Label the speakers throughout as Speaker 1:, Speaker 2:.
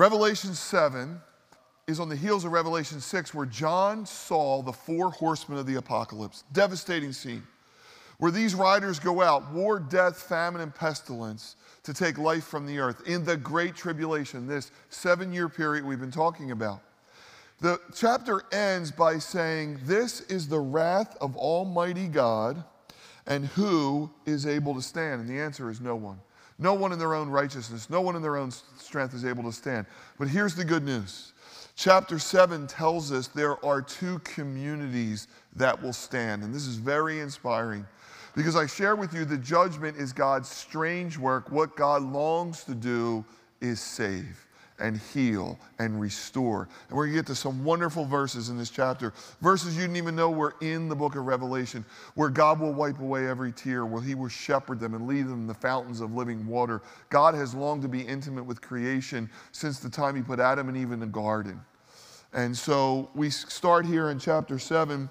Speaker 1: Revelation 7 is on the heels of Revelation 6, where John saw the four horsemen of the apocalypse. Devastating scene. Where these riders go out, war, death, famine, and pestilence, to take life from the earth in the great tribulation, this seven year period we've been talking about. The chapter ends by saying, This is the wrath of Almighty God, and who is able to stand? And the answer is no one. No one in their own righteousness, no one in their own strength is able to stand. But here's the good news. Chapter 7 tells us there are two communities that will stand, and this is very inspiring. Because I share with you the judgment is God's strange work. What God longs to do is save and heal and restore. And we're going to get to some wonderful verses in this chapter. Verses you didn't even know were in the book of Revelation, where God will wipe away every tear, where He will shepherd them and lead them in the fountains of living water. God has longed to be intimate with creation since the time He put Adam and Eve in the garden. And so we start here in chapter 7,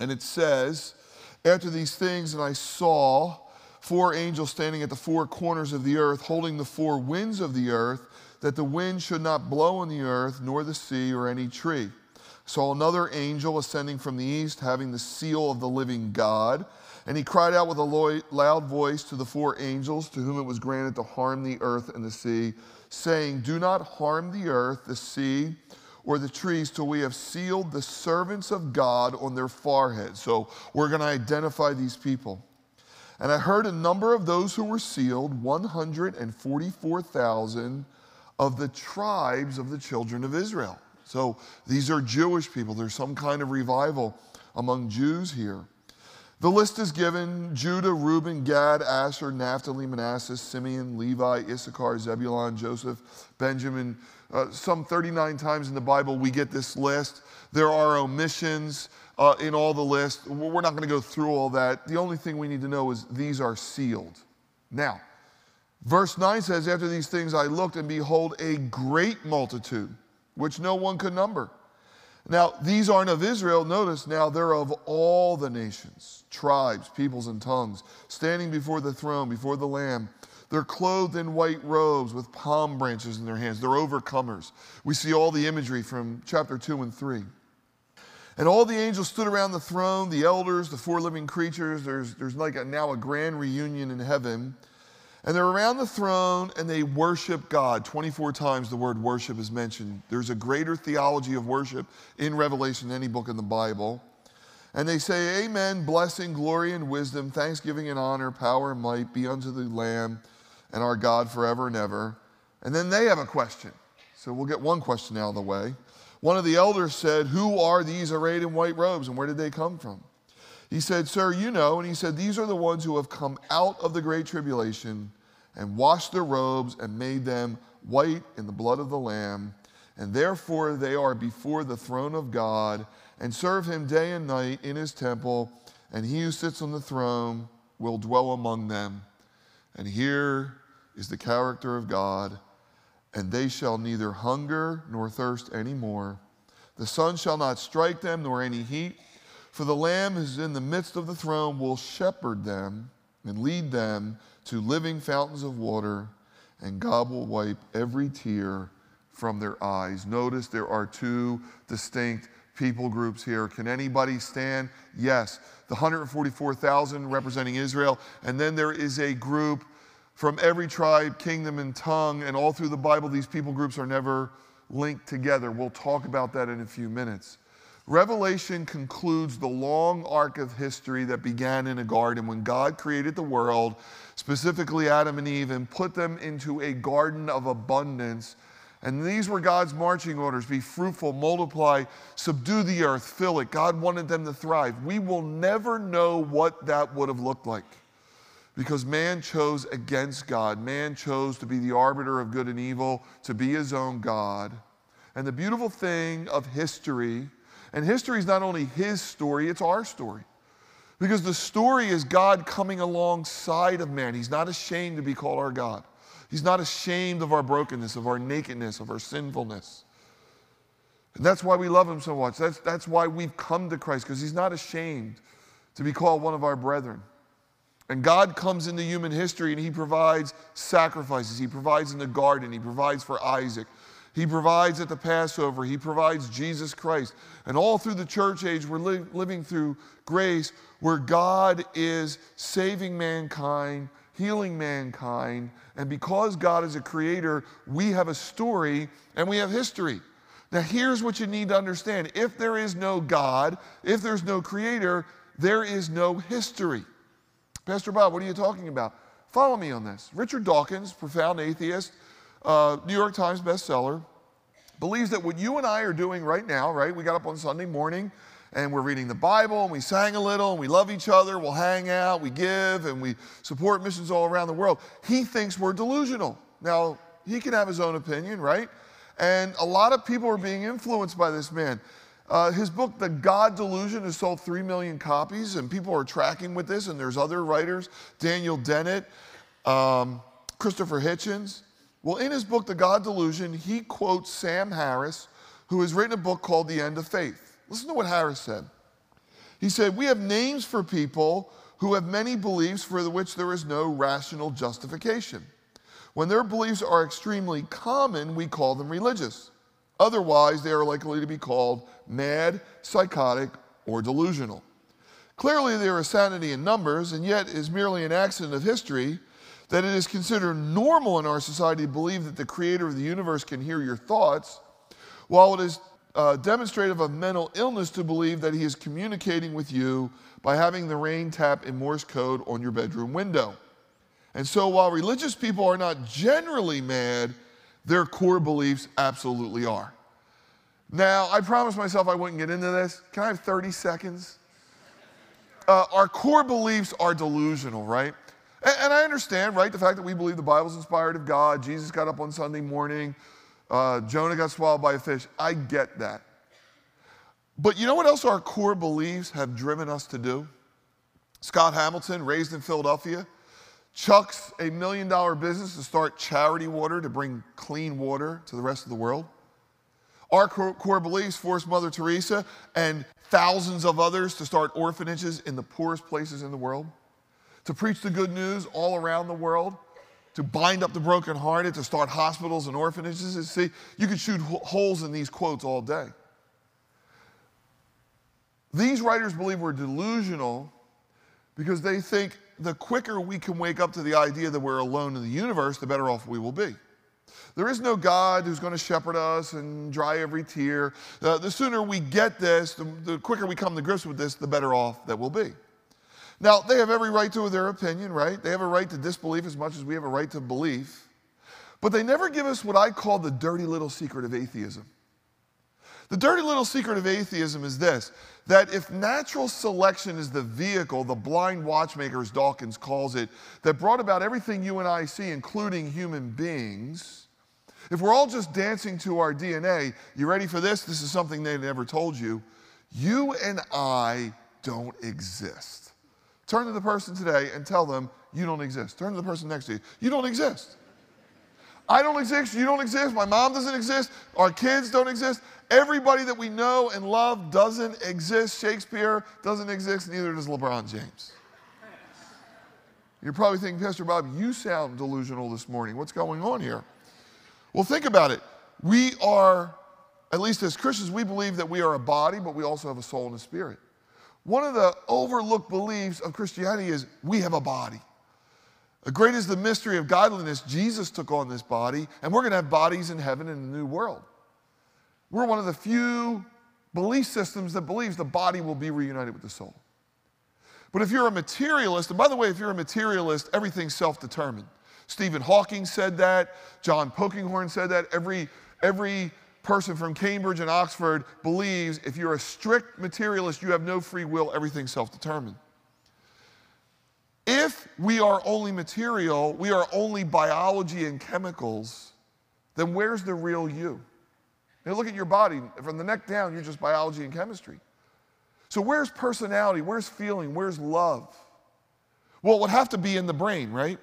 Speaker 1: and it says, after these things, and I saw four angels standing at the four corners of the earth, holding the four winds of the earth, that the wind should not blow on the earth, nor the sea, or any tree. Saw another angel ascending from the east, having the seal of the living God. And he cried out with a loud voice to the four angels to whom it was granted to harm the earth and the sea, saying, Do not harm the earth, the sea, or the trees till we have sealed the servants of God on their foreheads. So we're going to identify these people. And I heard a number of those who were sealed 144,000 of the tribes of the children of Israel. So these are Jewish people. There's some kind of revival among Jews here. The list is given Judah, Reuben, Gad, Asher, Naphtali, Manasseh, Simeon, Levi, Issachar, Zebulun, Joseph, Benjamin. Uh, some 39 times in the Bible we get this list. There are omissions uh, in all the list. We're not going to go through all that. The only thing we need to know is these are sealed. Now, verse 9 says, After these things I looked, and behold, a great multitude, which no one could number now, these aren't of Israel. Notice now they're of all the nations, tribes, peoples, and tongues, standing before the throne, before the Lamb. They're clothed in white robes with palm branches in their hands. They're overcomers. We see all the imagery from chapter 2 and 3. And all the angels stood around the throne, the elders, the four living creatures. There's, there's like a, now a grand reunion in heaven. And they're around the throne and they worship God. 24 times the word worship is mentioned. There's a greater theology of worship in Revelation than any book in the Bible. And they say, Amen, blessing, glory, and wisdom, thanksgiving and honor, power and might be unto the Lamb and our God forever and ever. And then they have a question. So we'll get one question out of the way. One of the elders said, Who are these arrayed in white robes and where did they come from? He said, Sir, you know. And he said, These are the ones who have come out of the great tribulation and washed their robes and made them white in the blood of the Lamb. And therefore they are before the throne of God and serve him day and night in his temple. And he who sits on the throne will dwell among them. And here is the character of God. And they shall neither hunger nor thirst any more. The sun shall not strike them, nor any heat. For the Lamb who is in the midst of the throne will shepherd them and lead them to living fountains of water, and God will wipe every tear from their eyes. Notice there are two distinct people groups here. Can anybody stand? Yes. The 144,000 representing Israel, and then there is a group from every tribe, kingdom, and tongue, and all through the Bible, these people groups are never linked together. We'll talk about that in a few minutes. Revelation concludes the long arc of history that began in a garden when God created the world, specifically Adam and Eve, and put them into a garden of abundance. And these were God's marching orders be fruitful, multiply, subdue the earth, fill it. God wanted them to thrive. We will never know what that would have looked like because man chose against God. Man chose to be the arbiter of good and evil, to be his own God. And the beautiful thing of history and history is not only his story, it's our story. Because the story is God coming alongside of man. He's not ashamed to be called our God. He's not ashamed of our brokenness, of our nakedness, of our sinfulness. And that's why we love him so much. That's, that's why we've come to Christ, because he's not ashamed to be called one of our brethren. And God comes into human history and he provides sacrifices. He provides in the garden, he provides for Isaac, He provides at the Passover. He provides Jesus Christ. And all through the church age, we're li- living through grace where God is saving mankind, healing mankind. And because God is a creator, we have a story and we have history. Now, here's what you need to understand if there is no God, if there's no creator, there is no history. Pastor Bob, what are you talking about? Follow me on this. Richard Dawkins, profound atheist, uh, New York Times bestseller, believes that what you and I are doing right now, right? We got up on Sunday morning and we're reading the Bible and we sang a little and we love each other, we'll hang out, we give, and we support missions all around the world. He thinks we're delusional. Now, he can have his own opinion, right? And a lot of people are being influenced by this man. Uh, his book, The God Delusion, has sold 3 million copies, and people are tracking with this. And there's other writers, Daniel Dennett, um, Christopher Hitchens. Well, in his book, The God Delusion, he quotes Sam Harris, who has written a book called The End of Faith. Listen to what Harris said. He said, We have names for people who have many beliefs for which there is no rational justification. When their beliefs are extremely common, we call them religious. Otherwise, they are likely to be called mad, psychotic, or delusional. Clearly, there is sanity in numbers, and yet is merely an accident of history that it is considered normal in our society to believe that the creator of the universe can hear your thoughts, while it is uh, demonstrative of mental illness to believe that he is communicating with you by having the rain tap in Morse code on your bedroom window. And so, while religious people are not generally mad, their core beliefs absolutely are. Now, I promised myself I wouldn't get into this. Can I have 30 seconds? Uh, our core beliefs are delusional, right? And, and, I understand, right, the fact that we believe the Bible's inspired of God, Jesus got up on Sunday morning, uh, Jonah got swallowed by a fish. I get that. But you know what else our core beliefs have driven us to do? Scott Hamilton, raised in Philadelphia, chucks a million dollar business to start charity water to bring clean water to the rest of the world. Our core, beliefs forced Mother Teresa and thousands of others to start orphanages in the poorest places in the world, to preach the good news all around the world, to bind up the brokenhearted, to start hospitals and orphanages. See, you could shoot holes in these quotes all day. These writers believe we're delusional because they think the quicker we can wake up to the idea that we're alone in the universe, the better off we will be. There is no God who's going to shepherd us and dry every tear. Uh, the sooner we get this, the, the quicker we come to grips with this, the better off that we'll be. Now, they have every right to their opinion, right? They have a right to disbelief as much as we have a right to belief. But they never give us what I call the dirty little secret of atheism. The dirty little secret of atheism is this that if natural selection is the vehicle, the blind watchmaker, as Dawkins calls it, that brought about everything you and I see, including human beings, if we're all just dancing to our DNA, you ready for this? This is something they never told you. You and I don't exist. Turn to the person today and tell them you don't exist. Turn to the person next to you. You don't exist. I don't exist. You don't exist. My mom doesn't exist. Our kids don't exist. Everybody that we know and love doesn't exist. Shakespeare doesn't exist. Neither does LeBron James. You're probably thinking, Pastor Bob, you sound delusional this morning. What's going on here? Well, think about it. We are, at least as Christians, we believe that we are a body, but we also have a soul and a spirit. One of the overlooked beliefs of Christianity is we have a body. Great is the mystery of godliness. Jesus took on this body, and we're going to have bodies in heaven in the new world. We're one of the few belief systems that believes the body will be reunited with the soul. But if you're a materialist, and by the way, if you're a materialist, everything's self determined. Stephen Hawking said that, John Polkinghorne said that, every, every person from Cambridge and Oxford believes if you're a strict materialist, you have no free will, everything's self determined. If we are only material, we are only biology and chemicals, then where's the real you? Now look at your body. From the neck down, you're just biology and chemistry. So where's personality? Where's feeling? Where's love? Well, it would have to be in the brain, right?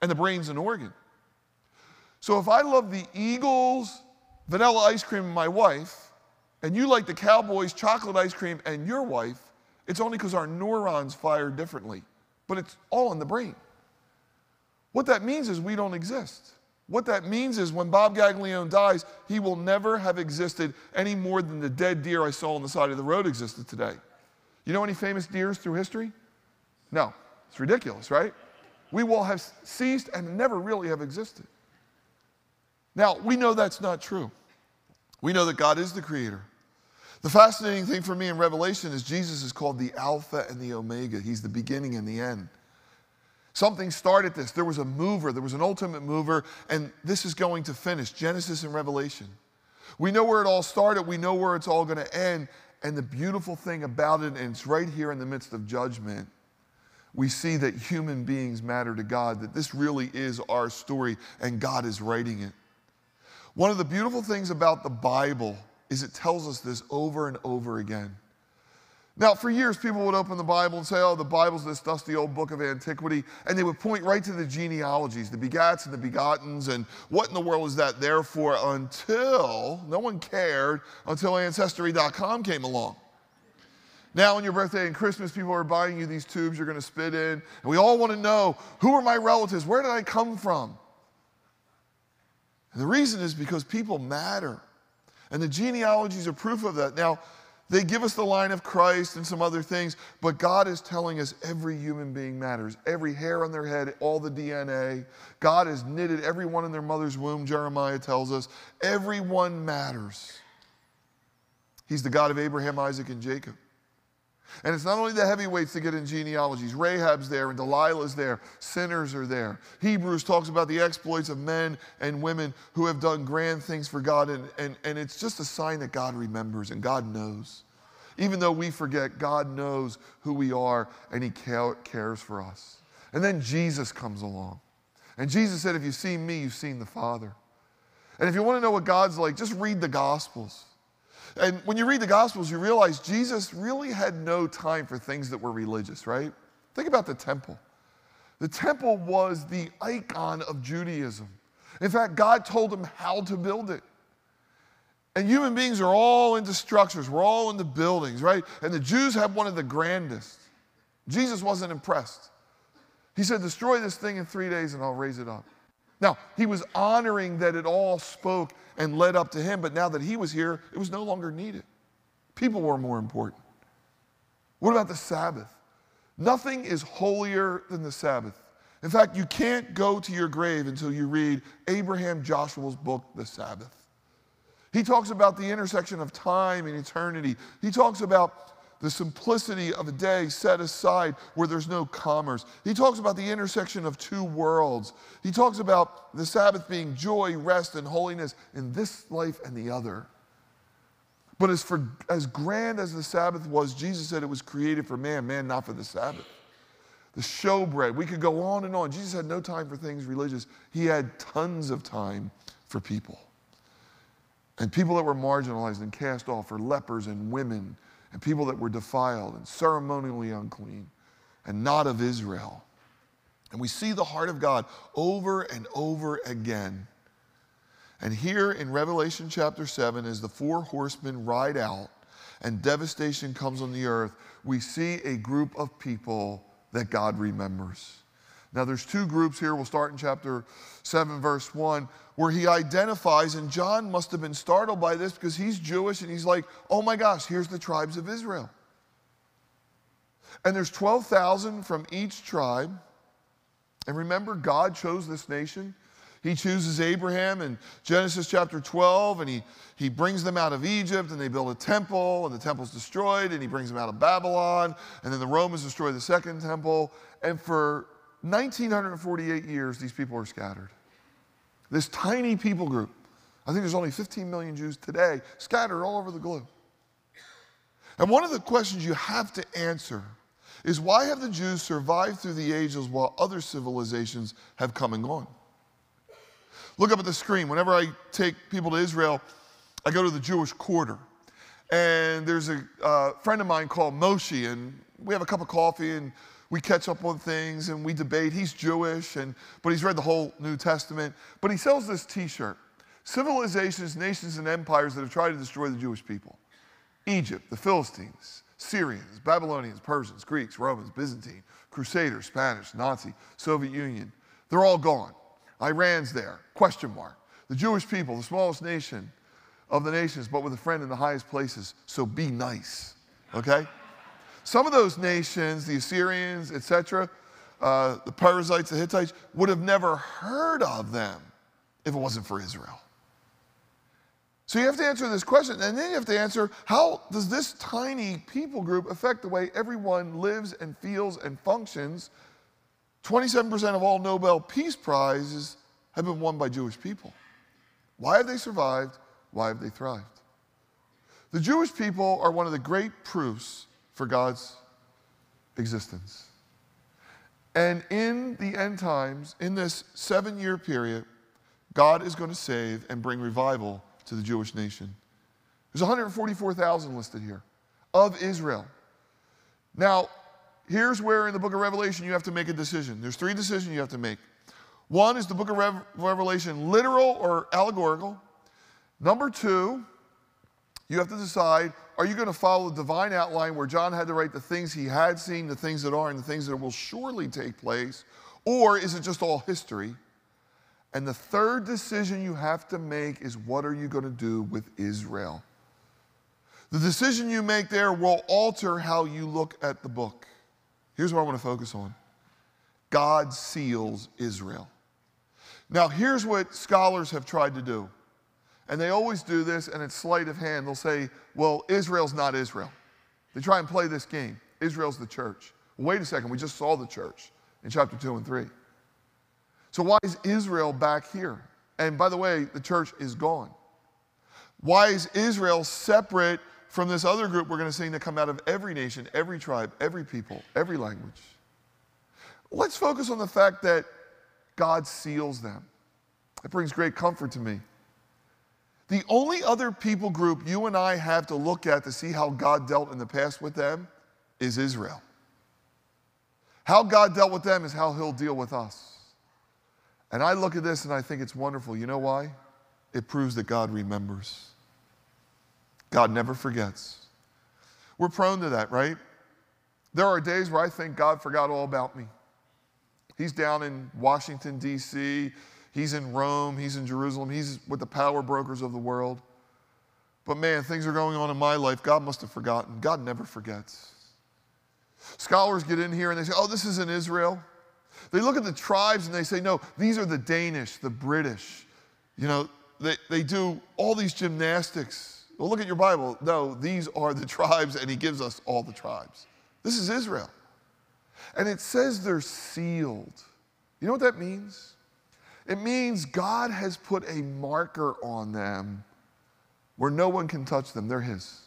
Speaker 1: And the brain's an organ. So if I love the Eagles vanilla ice cream and my wife, and you like the Cowboys chocolate ice cream and your wife, it's only because our neurons fire differently but it's all in the brain. What that means is we don't exist. What that means is when Bob Gaglione dies, he will never have existed any more than the dead deer I saw on the side of the road existed today. You know any famous deers through history? No. It's ridiculous, right? We will have ceased and never really have existed. Now, we know that's not true. We know that God is the creator. The fascinating thing for me in Revelation is Jesus is called the Alpha and the Omega. He's the beginning and the end. Something started this. There was a mover, there was an ultimate mover, and this is going to finish Genesis and Revelation. We know where it all started, we know where it's all going to end. And the beautiful thing about it, and it's right here in the midst of judgment, we see that human beings matter to God, that this really is our story, and God is writing it. One of the beautiful things about the Bible is it tells us this over and over again. Now, for years, people would open the Bible and say, oh, the Bible's this dusty old book of antiquity, and they would point right to the genealogies, the begats and the begottens, and what in the world is that there for until no one cared until Ancestry.com came along. Now, on your birthday and Christmas, people are buying you these tubes you're going to spit in, and we all want to know who are my relatives? Where did I come from? And the reason is because people matter. And the genealogies are proof of that. Now, they give us the line of Christ and some other things, but God is telling us every human being matters. Every hair on their head, all the DNA. God has knitted everyone in their mother's womb, Jeremiah tells us. Everyone matters. He's the God of Abraham, Isaac, and Jacob. And it's not only the heavyweights that get in genealogies. Rahab's there and Delilah's there. Sinners are there. Hebrews talks about the exploits of men and women who have done grand things for God. And, and, and it's just a sign that God remembers and God knows. Even though we forget, God knows who we are and He cares for us. And then Jesus comes along. And Jesus said, If you've seen me, you've seen the Father. And if you want to know what God's like, just read the Gospels. And when you read the Gospels, you realize Jesus really had no time for things that were religious, right? Think about the temple. The temple was the icon of Judaism. In fact, God told him how to build it. And human beings are all into structures, we're all into buildings, right? And the Jews have one of the grandest. Jesus wasn't impressed. He said, Destroy this thing in three days and I'll raise it up. Now, he was honoring that it all spoke and led up to him, but now that he was here, it was no longer needed. People were more important. What about the Sabbath? Nothing is holier than the Sabbath. In fact, you can't go to your grave until you read Abraham Joshua's book, The Sabbath. He talks about the intersection of time and eternity. He talks about the simplicity of a day set aside where there's no commerce. He talks about the intersection of two worlds. He talks about the Sabbath being joy, rest, and holiness in this life and the other. But as, for, as grand as the Sabbath was, Jesus said it was created for man, man not for the Sabbath. The showbread, we could go on and on. Jesus had no time for things religious, he had tons of time for people. And people that were marginalized and cast off, for lepers and women and people that were defiled and ceremonially unclean and not of Israel. And we see the heart of God over and over again. And here in Revelation chapter 7, as the four horsemen ride out and devastation comes on the earth, we see a group of people that God remembers. Now, there's two groups here. We'll start in chapter 7, verse 1, where he identifies, and John must have been startled by this because he's Jewish and he's like, oh my gosh, here's the tribes of Israel. And there's 12,000 from each tribe. And remember, God chose this nation. He chooses Abraham in Genesis chapter 12, and he, he brings them out of Egypt, and they build a temple, and the temple's destroyed, and he brings them out of Babylon, and then the Romans destroy the second temple. And for 1948 years, these people are scattered. This tiny people group, I think there's only 15 million Jews today, scattered all over the globe. And one of the questions you have to answer is why have the Jews survived through the ages while other civilizations have come and gone? Look up at the screen. Whenever I take people to Israel, I go to the Jewish quarter. And there's a uh, friend of mine called Moshe, and we have a cup of coffee, and we catch up on things and we debate. He's Jewish, and, but he's read the whole New Testament. But he sells this t shirt Civilizations, nations, and empires that have tried to destroy the Jewish people Egypt, the Philistines, Syrians, Babylonians, Persians, Greeks, Romans, Byzantine, Crusaders, Spanish, Nazi, Soviet Union. They're all gone. Iran's there, question mark. The Jewish people, the smallest nation of the nations, but with a friend in the highest places. So be nice, okay? Some of those nations, the Assyrians, etc., uh, the Perizzites, the Hittites, would have never heard of them if it wasn't for Israel. So you have to answer this question, and then you have to answer how does this tiny people group affect the way everyone lives and feels and functions? 27% of all Nobel Peace Prizes have been won by Jewish people. Why have they survived? Why have they thrived? The Jewish people are one of the great proofs for God's existence. And in the end times, in this seven year period, God is going to save and bring revival to the Jewish nation. There's 144,000 listed here of Israel. Now, here's where in the book of Revelation you have to make a decision. There's three decisions you have to make. One is the book of Revelation literal or allegorical? Number two, you have to decide are you going to follow the divine outline where John had to write the things he had seen, the things that are, and the things that will surely take place? Or is it just all history? And the third decision you have to make is what are you going to do with Israel? The decision you make there will alter how you look at the book. Here's what I want to focus on God seals Israel. Now, here's what scholars have tried to do. And they always do this, and it's sleight of hand. They'll say, well, Israel's not Israel. They try and play this game. Israel's the church. Wait a second, we just saw the church in chapter 2 and 3. So why is Israel back here? And by the way, the church is gone. Why is Israel separate from this other group we're going to see that come out of every nation, every tribe, every people, every language? Let's focus on the fact that God seals them. It brings great comfort to me. The only other people group you and I have to look at to see how God dealt in the past with them is Israel. How God dealt with them is how he'll deal with us. And I look at this and I think it's wonderful. You know why? It proves that God remembers. God never forgets. We're prone to that, right? There are days where I think God forgot all about me. He's down in Washington, D.C., He's in Rome, he's in Jerusalem, he's with the power brokers of the world. But man, things are going on in my life. God must have forgotten. God never forgets. Scholars get in here and they say, oh, this is in Israel. They look at the tribes and they say, no, these are the Danish, the British. You know, they, they do all these gymnastics. Well, look at your Bible. No, these are the tribes, and he gives us all the tribes. This is Israel. And it says they're sealed. You know what that means? It means God has put a marker on them where no one can touch them. They're His.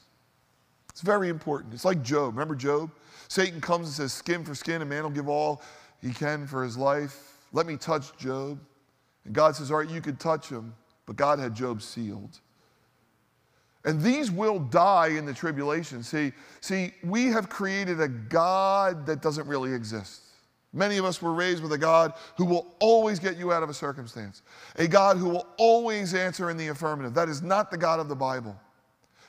Speaker 1: It's very important. It's like Job. Remember Job? Satan comes and says, Skin for skin, a man will give all he can for his life. Let me touch Job. And God says, All right, you could touch him, but God had Job sealed. And these will die in the tribulation. See, see, we have created a God that doesn't really exist. Many of us were raised with a God who will always get you out of a circumstance, a God who will always answer in the affirmative. That is not the God of the Bible.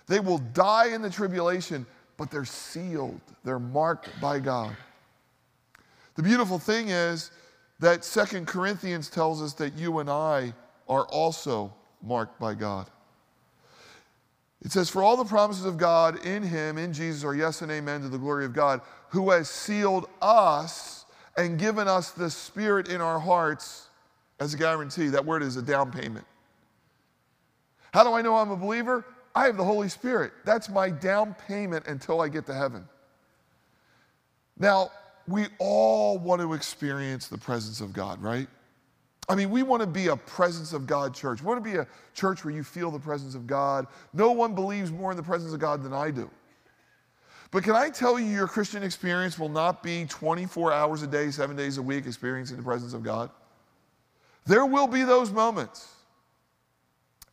Speaker 1: They will die in the tribulation, but they're sealed, they're marked by God. The beautiful thing is that Second Corinthians tells us that you and I are also marked by God. It says, For all the promises of God in Him, in Jesus, are yes and amen to the glory of God, who has sealed us and given us the Spirit in our hearts as a guarantee. That word is a down payment. How do I know I'm a believer? I have the Holy Spirit. That's my down payment until I get to heaven. Now, we all want to experience the presence of God, right? I mean, we want to be a presence of God church. We want to be a church where you feel the presence of God. No one believes more in the presence of God than I do. But can I tell you, your Christian experience will not be 24 hours a day, seven days a week experiencing the presence of God? There will be those moments.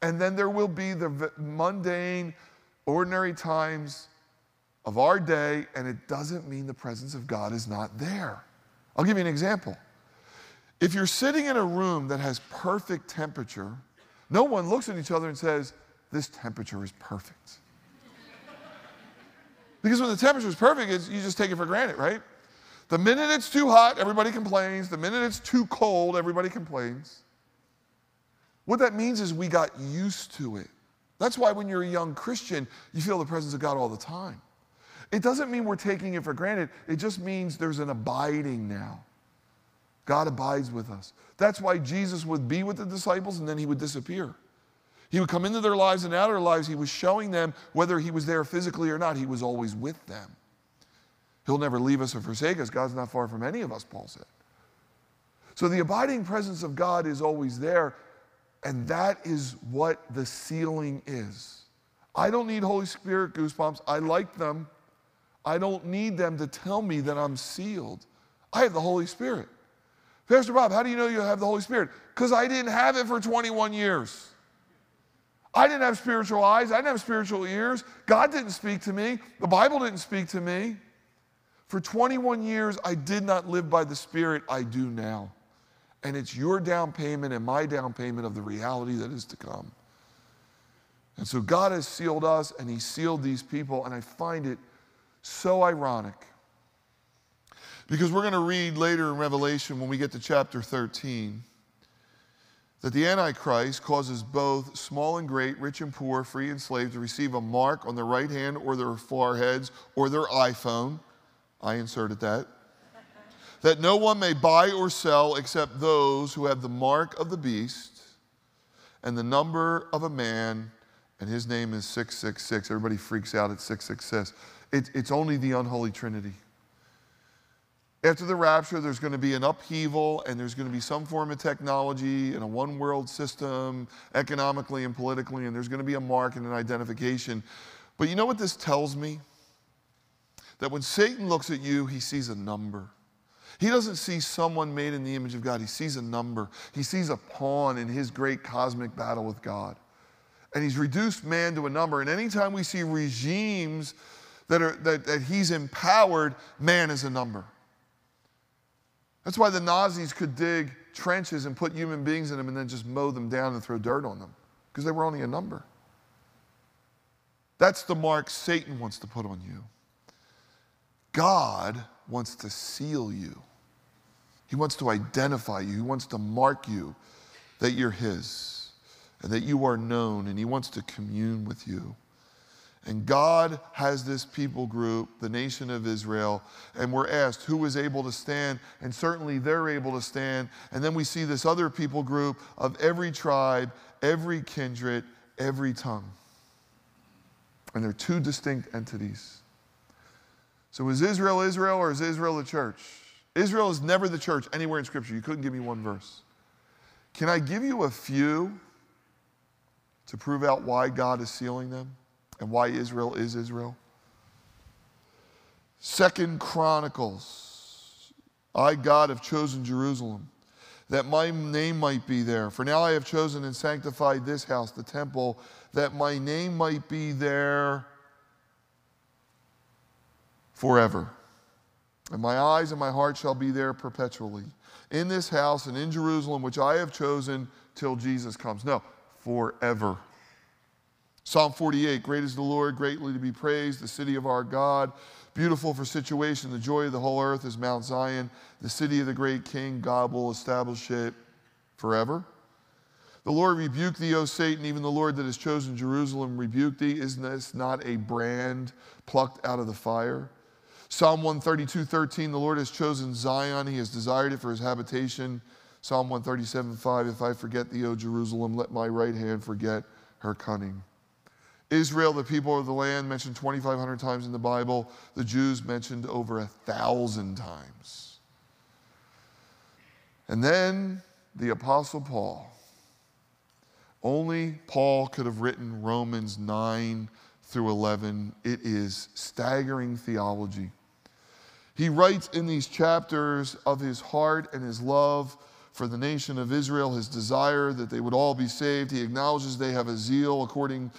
Speaker 1: And then there will be the mundane, ordinary times of our day, and it doesn't mean the presence of God is not there. I'll give you an example. If you're sitting in a room that has perfect temperature, no one looks at each other and says, This temperature is perfect. Because when the temperature is perfect, you just take it for granted, right? The minute it's too hot, everybody complains. The minute it's too cold, everybody complains. What that means is we got used to it. That's why when you're a young Christian, you feel the presence of God all the time. It doesn't mean we're taking it for granted, it just means there's an abiding now. God abides with us. That's why Jesus would be with the disciples and then he would disappear. He would come into their lives and out of their lives. He was showing them whether he was there physically or not, he was always with them. He'll never leave us or forsake us. God's not far from any of us, Paul said. So the abiding presence of God is always there, and that is what the sealing is. I don't need Holy Spirit goosebumps. I like them. I don't need them to tell me that I'm sealed. I have the Holy Spirit. Pastor Bob, how do you know you have the Holy Spirit? Because I didn't have it for 21 years. I didn't have spiritual eyes. I didn't have spiritual ears. God didn't speak to me. The Bible didn't speak to me. For 21 years, I did not live by the Spirit. I do now. And it's your down payment and my down payment of the reality that is to come. And so God has sealed us and He sealed these people. And I find it so ironic because we're going to read later in Revelation when we get to chapter 13 that the Antichrist causes both small and great, rich and poor, free and slave to receive a mark on their right hand or their foreheads or their iPhone. I inserted that. that no one may buy or sell except those who have the mark of the beast and the number of a man, and his name is 666. Everybody freaks out at 666. It, it's only the unholy trinity. After the rapture, there's going to be an upheaval and there's going to be some form of technology and a one world system, economically and politically, and there's going to be a mark and an identification. But you know what this tells me? That when Satan looks at you, he sees a number. He doesn't see someone made in the image of God, he sees a number. He sees a pawn in his great cosmic battle with God. And he's reduced man to a number. And anytime we see regimes that, are, that, that he's empowered, man is a number. That's why the Nazis could dig trenches and put human beings in them and then just mow them down and throw dirt on them because they were only a number. That's the mark Satan wants to put on you. God wants to seal you. He wants to identify you. He wants to mark you that you're His and that you are known, and He wants to commune with you. And God has this people group, the nation of Israel, and we're asked who is able to stand, and certainly they're able to stand. And then we see this other people group of every tribe, every kindred, every tongue. And they're two distinct entities. So is Israel Israel or is Israel the church? Israel is never the church anywhere in Scripture. You couldn't give me one verse. Can I give you a few to prove out why God is sealing them? And why Israel is Israel. Second Chronicles, I, God, have chosen Jerusalem, that my name might be there. For now I have chosen and sanctified this house, the temple, that my name might be there forever. And my eyes and my heart shall be there perpetually. In this house and in Jerusalem, which I have chosen till Jesus comes. No, forever. Psalm 48 Great is the Lord, greatly to be praised, the city of our God. Beautiful for situation, the joy of the whole earth is Mount Zion, the city of the great king. God will establish it forever. The Lord rebuke thee, O Satan, even the Lord that has chosen Jerusalem rebuke thee. Isn't this not a brand plucked out of the fire? Psalm 132, 13, the Lord has chosen Zion, he has desired it for his habitation. Psalm 137, 5, if I forget thee, O Jerusalem, let my right hand forget her cunning. Israel, the people of the land, mentioned 2,500 times in the Bible. The Jews mentioned over a thousand times. And then the Apostle Paul. Only Paul could have written Romans 9 through 11. It is staggering theology. He writes in these chapters of his heart and his love for the nation of Israel, his desire that they would all be saved. He acknowledges they have a zeal according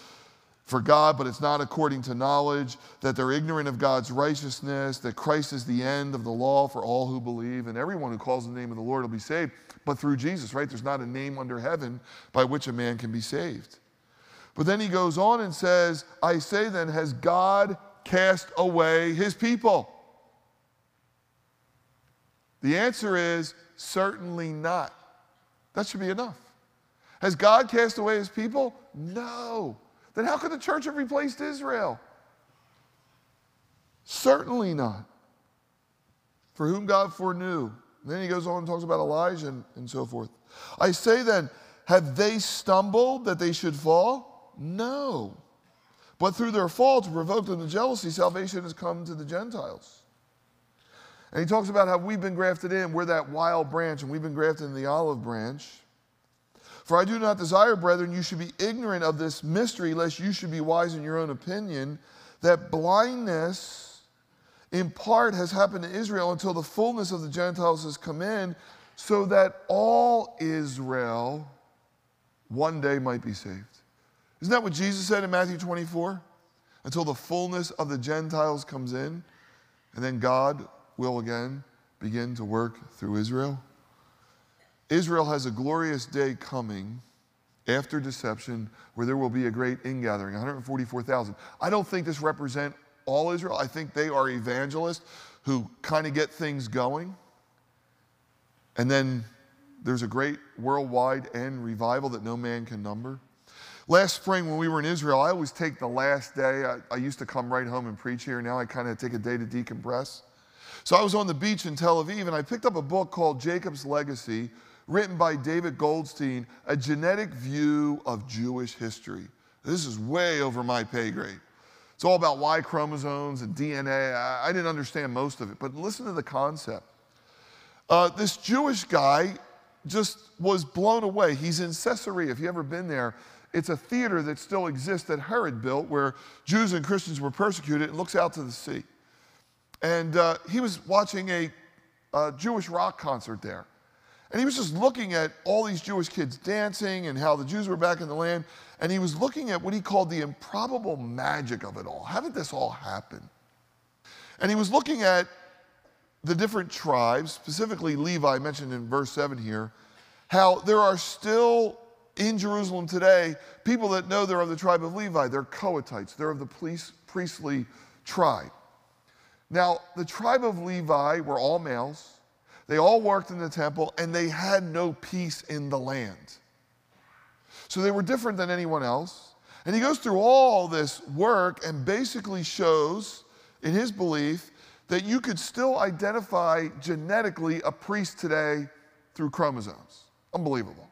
Speaker 1: for God, but it's not according to knowledge, that they're ignorant of God's righteousness, that Christ is the end of the law for all who believe, and everyone who calls the name of the Lord will be saved, but through Jesus, right? There's not a name under heaven by which a man can be saved. But then he goes on and says, I say then, has God cast away his people? The answer is certainly not. That should be enough. Has God cast away his people? No. Then how could the church have replaced Israel? Certainly not. For whom God foreknew. And then he goes on and talks about Elijah and, and so forth. I say then, have they stumbled that they should fall? No. But through their fall, to provoke them to jealousy, salvation has come to the Gentiles. And he talks about how we've been grafted in. We're that wild branch, and we've been grafted in the olive branch. For I do not desire, brethren, you should be ignorant of this mystery, lest you should be wise in your own opinion, that blindness in part has happened to Israel until the fullness of the Gentiles has come in, so that all Israel one day might be saved. Isn't that what Jesus said in Matthew 24? Until the fullness of the Gentiles comes in, and then God will again begin to work through Israel. Israel has a glorious day coming after deception where there will be a great ingathering 144,000. I don't think this represents all Israel. I think they are evangelists who kind of get things going. And then there's a great worldwide end revival that no man can number. Last spring, when we were in Israel, I always take the last day. I, I used to come right home and preach here. Now I kind of take a day to decompress. So I was on the beach in Tel Aviv and I picked up a book called Jacob's Legacy, written by David Goldstein, A Genetic View of Jewish History. This is way over my pay grade. It's all about Y chromosomes and DNA. I, I didn't understand most of it, but listen to the concept. Uh, this Jewish guy just was blown away. He's in Caesarea. If you've ever been there, it's a theater that still exists that Herod built where Jews and Christians were persecuted and looks out to the sea. And uh, he was watching a, a Jewish rock concert there. And he was just looking at all these Jewish kids dancing and how the Jews were back in the land. And he was looking at what he called the improbable magic of it all. How did this all happen? And he was looking at the different tribes, specifically Levi, mentioned in verse 7 here, how there are still in Jerusalem today people that know they're of the tribe of Levi. They're Kohathites, they're of the priestly tribe. Now, the tribe of Levi were all males. They all worked in the temple and they had no piece in the land. So they were different than anyone else. And he goes through all this work and basically shows, in his belief, that you could still identify genetically a priest today through chromosomes. Unbelievable.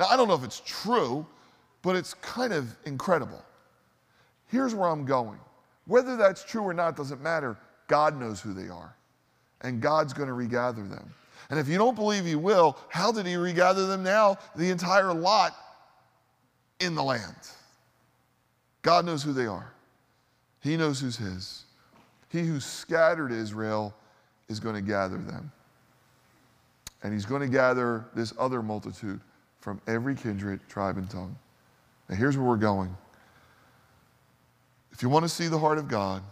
Speaker 1: Now, I don't know if it's true, but it's kind of incredible. Here's where I'm going. Whether that's true or not doesn't matter. God knows who they are, and God's going to regather them. And if you don't believe He will, how did He regather them now? The entire lot in the land. God knows who they are, He knows who's His. He who scattered Israel is going to gather them. And He's going to gather this other multitude from every kindred, tribe, and tongue. Now, here's where we're going. If you want to see the heart of God,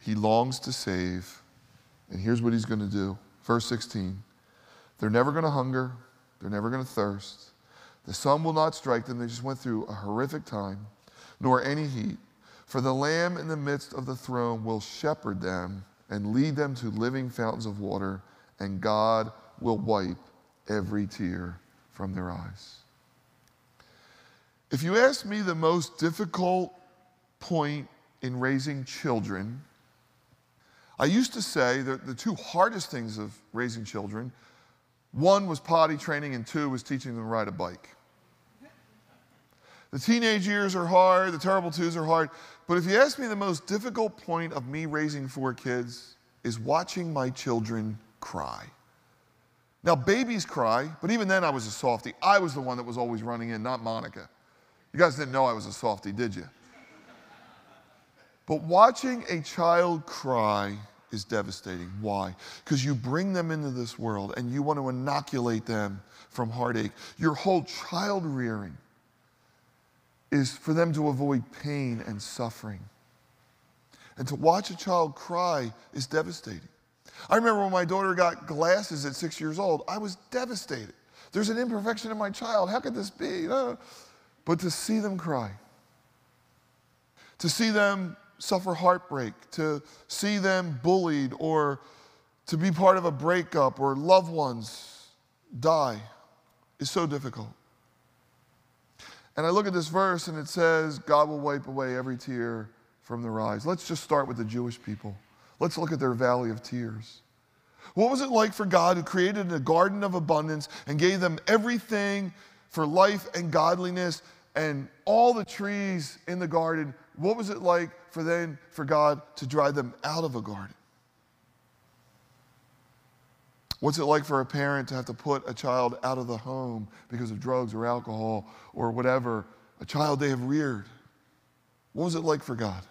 Speaker 1: he longs to save. And here's what he's going to do. Verse 16 They're never going to hunger, they're never going to thirst. The sun will not strike them. They just went through a horrific time, nor any heat. For the Lamb in the midst of the throne will shepherd them and lead them to living fountains of water, and God will wipe every tear from their eyes. If you ask me the most difficult point in raising children, I used to say that the two hardest things of raising children one was potty training, and two was teaching them to ride a bike. The teenage years are hard, the terrible twos are hard. But if you ask me, the most difficult point of me raising four kids is watching my children cry. Now, babies cry, but even then I was a softy. I was the one that was always running in, not Monica. You guys didn't know I was a softy, did you? But watching a child cry is devastating. Why? Because you bring them into this world and you want to inoculate them from heartache. Your whole child rearing is for them to avoid pain and suffering. And to watch a child cry is devastating. I remember when my daughter got glasses at six years old, I was devastated. There's an imperfection in my child. How could this be? But to see them cry, to see them suffer heartbreak, to see them bullied, or to be part of a breakup, or loved ones die is so difficult. And I look at this verse and it says, God will wipe away every tear from their eyes. Let's just start with the Jewish people. Let's look at their valley of tears. What was it like for God who created a garden of abundance and gave them everything for life and godliness and all the trees in the garden? What was it like for then for God to drive them out of a garden? What's it like for a parent to have to put a child out of the home because of drugs or alcohol or whatever, a child they have reared? What was it like for God?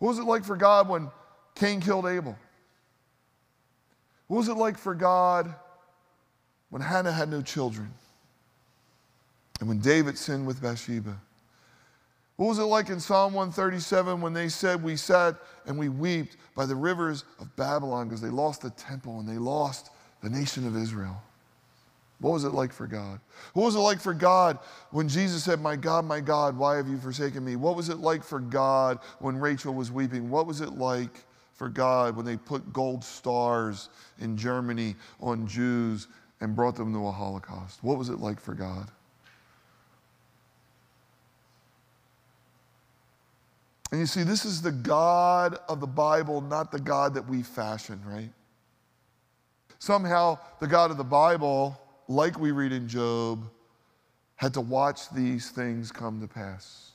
Speaker 1: What was it like for God when Cain killed Abel? What was it like for God when Hannah had no children? And when David sinned with Bathsheba? What was it like in Psalm 137 when they said, We sat and we wept by the rivers of Babylon because they lost the temple and they lost the nation of Israel? What was it like for God? What was it like for God when Jesus said, My God, my God, why have you forsaken me? What was it like for God when Rachel was weeping? What was it like for God when they put gold stars in Germany on Jews and brought them to a Holocaust? What was it like for God? And you see, this is the God of the Bible, not the God that we fashion, right? Somehow, the God of the Bible, like we read in Job, had to watch these things come to pass.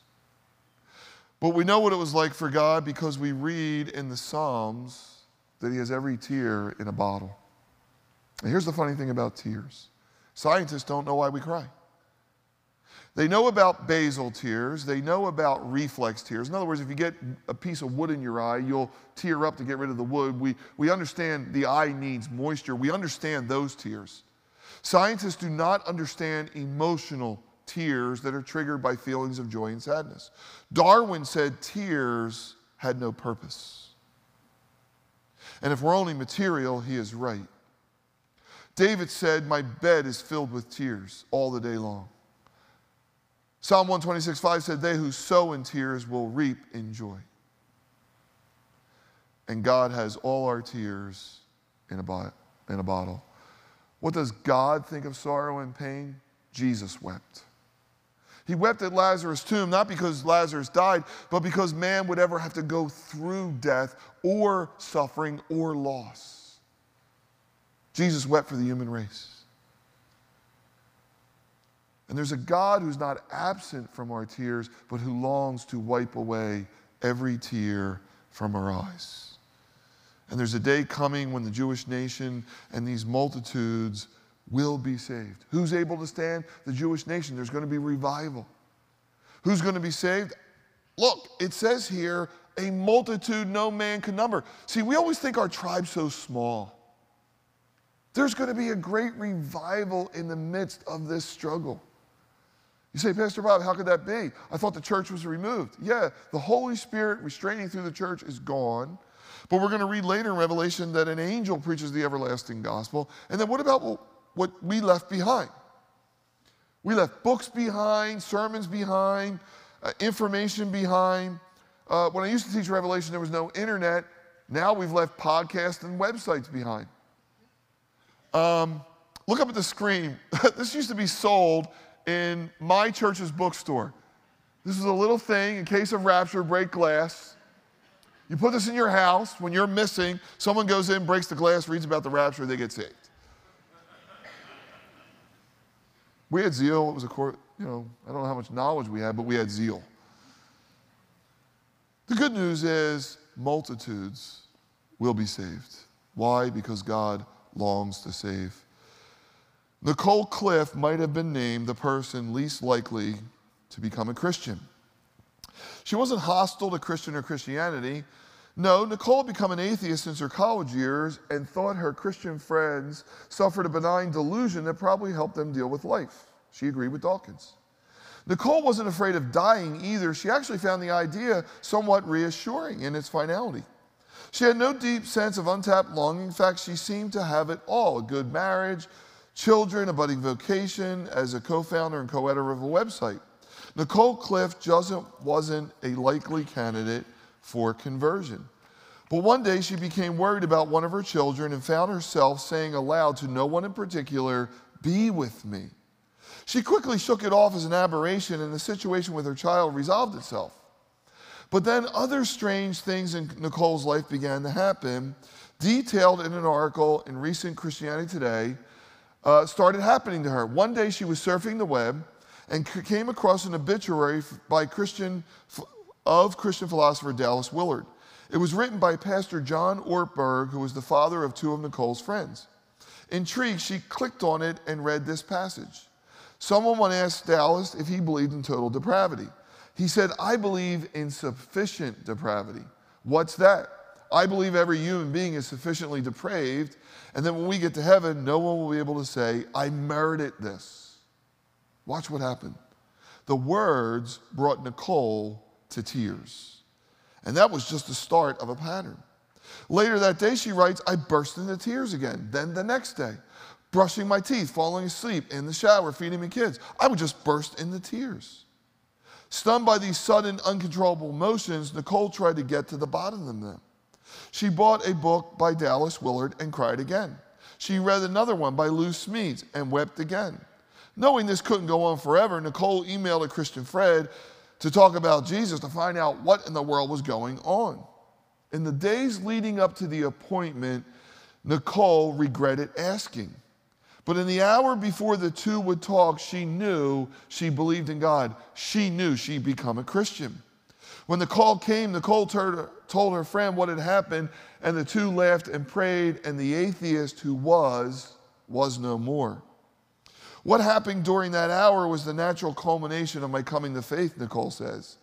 Speaker 1: But we know what it was like for God because we read in the Psalms that He has every tear in a bottle. And here's the funny thing about tears scientists don't know why we cry. They know about basal tears. They know about reflex tears. In other words, if you get a piece of wood in your eye, you'll tear up to get rid of the wood. We, we understand the eye needs moisture. We understand those tears. Scientists do not understand emotional tears that are triggered by feelings of joy and sadness. Darwin said tears had no purpose. And if we're only material, he is right. David said, My bed is filled with tears all the day long. Psalm 126, 5 said, They who sow in tears will reap in joy. And God has all our tears in a, bo- in a bottle. What does God think of sorrow and pain? Jesus wept. He wept at Lazarus' tomb, not because Lazarus died, but because man would ever have to go through death or suffering or loss. Jesus wept for the human race. And there's a God who's not absent from our tears, but who longs to wipe away every tear from our eyes. And there's a day coming when the Jewish nation and these multitudes will be saved. Who's able to stand? The Jewish nation. There's going to be revival. Who's going to be saved? Look, it says here, a multitude no man can number. See, we always think our tribe's so small. There's going to be a great revival in the midst of this struggle. You say, Pastor Bob, how could that be? I thought the church was removed. Yeah, the Holy Spirit restraining through the church is gone. But we're going to read later in Revelation that an angel preaches the everlasting gospel. And then what about what we left behind? We left books behind, sermons behind, uh, information behind. Uh, when I used to teach Revelation, there was no internet. Now we've left podcasts and websites behind. Um, look up at the screen. this used to be sold in my church's bookstore. This is a little thing in case of rapture, break glass. You put this in your house when you're missing, someone goes in, breaks the glass, reads about the rapture, they get saved. We had zeal. It was a court, you know, I don't know how much knowledge we had, but we had zeal. The good news is multitudes will be saved. Why? Because God longs to save Nicole Cliffe might have been named the person least likely to become a Christian. She wasn't hostile to Christian or Christianity. No, Nicole had become an atheist since her college years and thought her Christian friends suffered a benign delusion that probably helped them deal with life. She agreed with Dawkins. Nicole wasn't afraid of dying either. She actually found the idea somewhat reassuring in its finality. She had no deep sense of untapped longing. In fact, she seemed to have it all a good marriage, children, a budding vocation, as a co founder and co editor of a website. Nicole Cliffe just wasn't a likely candidate for conversion. But one day she became worried about one of her children and found herself saying aloud to no one in particular, Be with me. She quickly shook it off as an aberration, and the situation with her child resolved itself. But then other strange things in Nicole's life began to happen, detailed in an article in recent Christianity Today, uh, started happening to her. One day she was surfing the web and came across an obituary by Christian, of Christian philosopher Dallas Willard. It was written by Pastor John Ortberg, who was the father of two of Nicole's friends. Intrigued, she clicked on it and read this passage. Someone once asked Dallas if he believed in total depravity. He said, I believe in sufficient depravity. What's that? I believe every human being is sufficiently depraved, and then when we get to heaven, no one will be able to say, I merited this. Watch what happened. The words brought Nicole to tears. And that was just the start of a pattern. Later that day, she writes, I burst into tears again. Then the next day, brushing my teeth, falling asleep, in the shower, feeding my kids, I would just burst into tears. Stunned by these sudden, uncontrollable emotions, Nicole tried to get to the bottom of them. She bought a book by Dallas Willard and cried again. She read another one by Lou Smedes and wept again. Knowing this couldn't go on forever, Nicole emailed a Christian friend to talk about Jesus to find out what in the world was going on. In the days leading up to the appointment, Nicole regretted asking. But in the hour before the two would talk, she knew she believed in God. She knew she'd become a Christian. When the call came, Nicole told her friend what had happened, and the two laughed and prayed, and the atheist who was, was no more. What happened during that hour was the natural culmination of my coming to faith, Nicole says.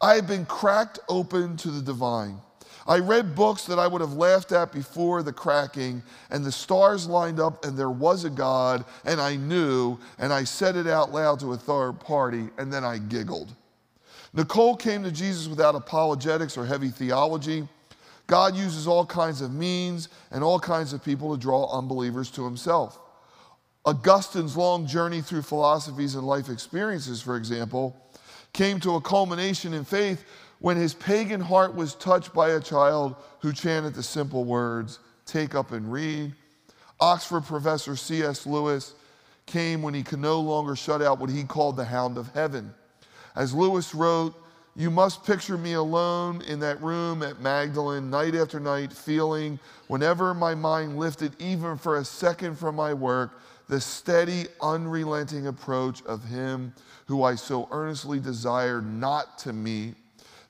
Speaker 1: I had been cracked open to the divine. I read books that I would have laughed at before the cracking, and the stars lined up, and there was a God, and I knew, and I said it out loud to a third party, and then I giggled. Nicole came to Jesus without apologetics or heavy theology. God uses all kinds of means and all kinds of people to draw unbelievers to himself. Augustine's long journey through philosophies and life experiences, for example, came to a culmination in faith when his pagan heart was touched by a child who chanted the simple words, Take up and read. Oxford professor C.S. Lewis came when he could no longer shut out what he called the hound of heaven. As Lewis wrote, You must picture me alone in that room at Magdalen, night after night, feeling, whenever my mind lifted even for a second from my work, the steady, unrelenting approach of him who I so earnestly desired not to meet.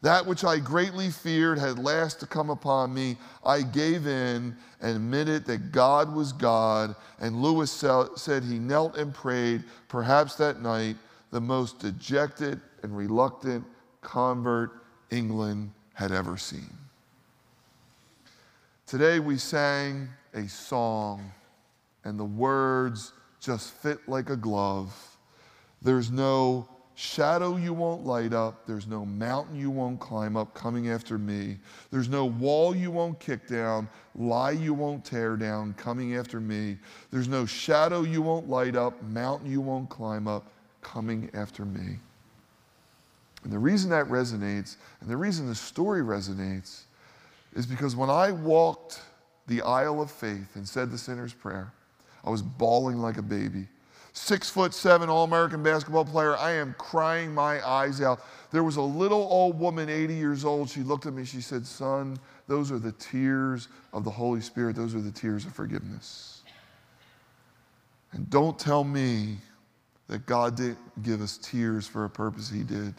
Speaker 1: That which I greatly feared had last to come upon me, I gave in and admitted that God was God. And Lewis said he knelt and prayed, perhaps that night, the most dejected and reluctant convert England had ever seen. Today we sang a song and the words just fit like a glove. There's no shadow you won't light up. There's no mountain you won't climb up coming after me. There's no wall you won't kick down, lie you won't tear down coming after me. There's no shadow you won't light up, mountain you won't climb up coming after me. And the reason that resonates, and the reason the story resonates, is because when I walked the aisle of faith and said the sinner's prayer, I was bawling like a baby. Six foot seven All American basketball player. I am crying my eyes out. There was a little old woman, 80 years old. She looked at me. She said, Son, those are the tears of the Holy Spirit. Those are the tears of forgiveness. And don't tell me that God didn't give us tears for a purpose He did.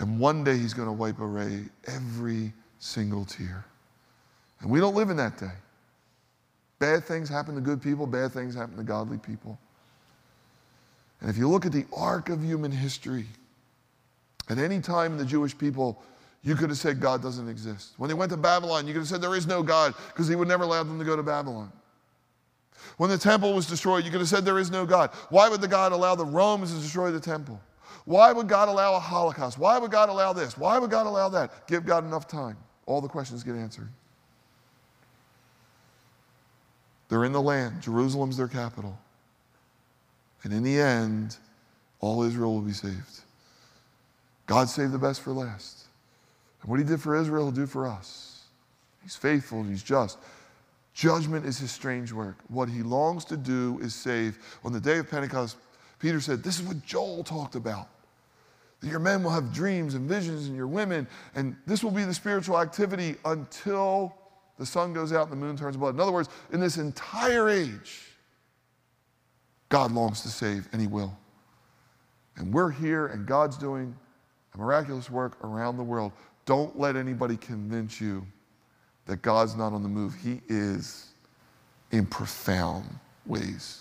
Speaker 1: And one day He's going to wipe away every single tear. And we don't live in that day. Bad things happen to good people, bad things happen to godly people. And if you look at the arc of human history, at any time in the Jewish people, you could have said God doesn't exist. When they went to Babylon, you could have said there is no God because he would never allow them to go to Babylon. When the temple was destroyed, you could have said there is no God. Why would the God allow the Romans to destroy the temple? Why would God allow a Holocaust? Why would God allow this? Why would God allow that? Give God enough time. All the questions get answered. They're in the land, Jerusalem's their capital. And in the end, all Israel will be saved. God saved the best for last. And what he did for Israel, he'll do for us. He's faithful, he's just. Judgment is his strange work. What he longs to do is save. On the day of Pentecost, Peter said, This is what Joel talked about. That your men will have dreams and visions, and your women, and this will be the spiritual activity until the sun goes out and the moon turns blood. In other words, in this entire age, God longs to save, and He will. And we're here, and God's doing a miraculous work around the world. Don't let anybody convince you that God's not on the move. He is in profound ways.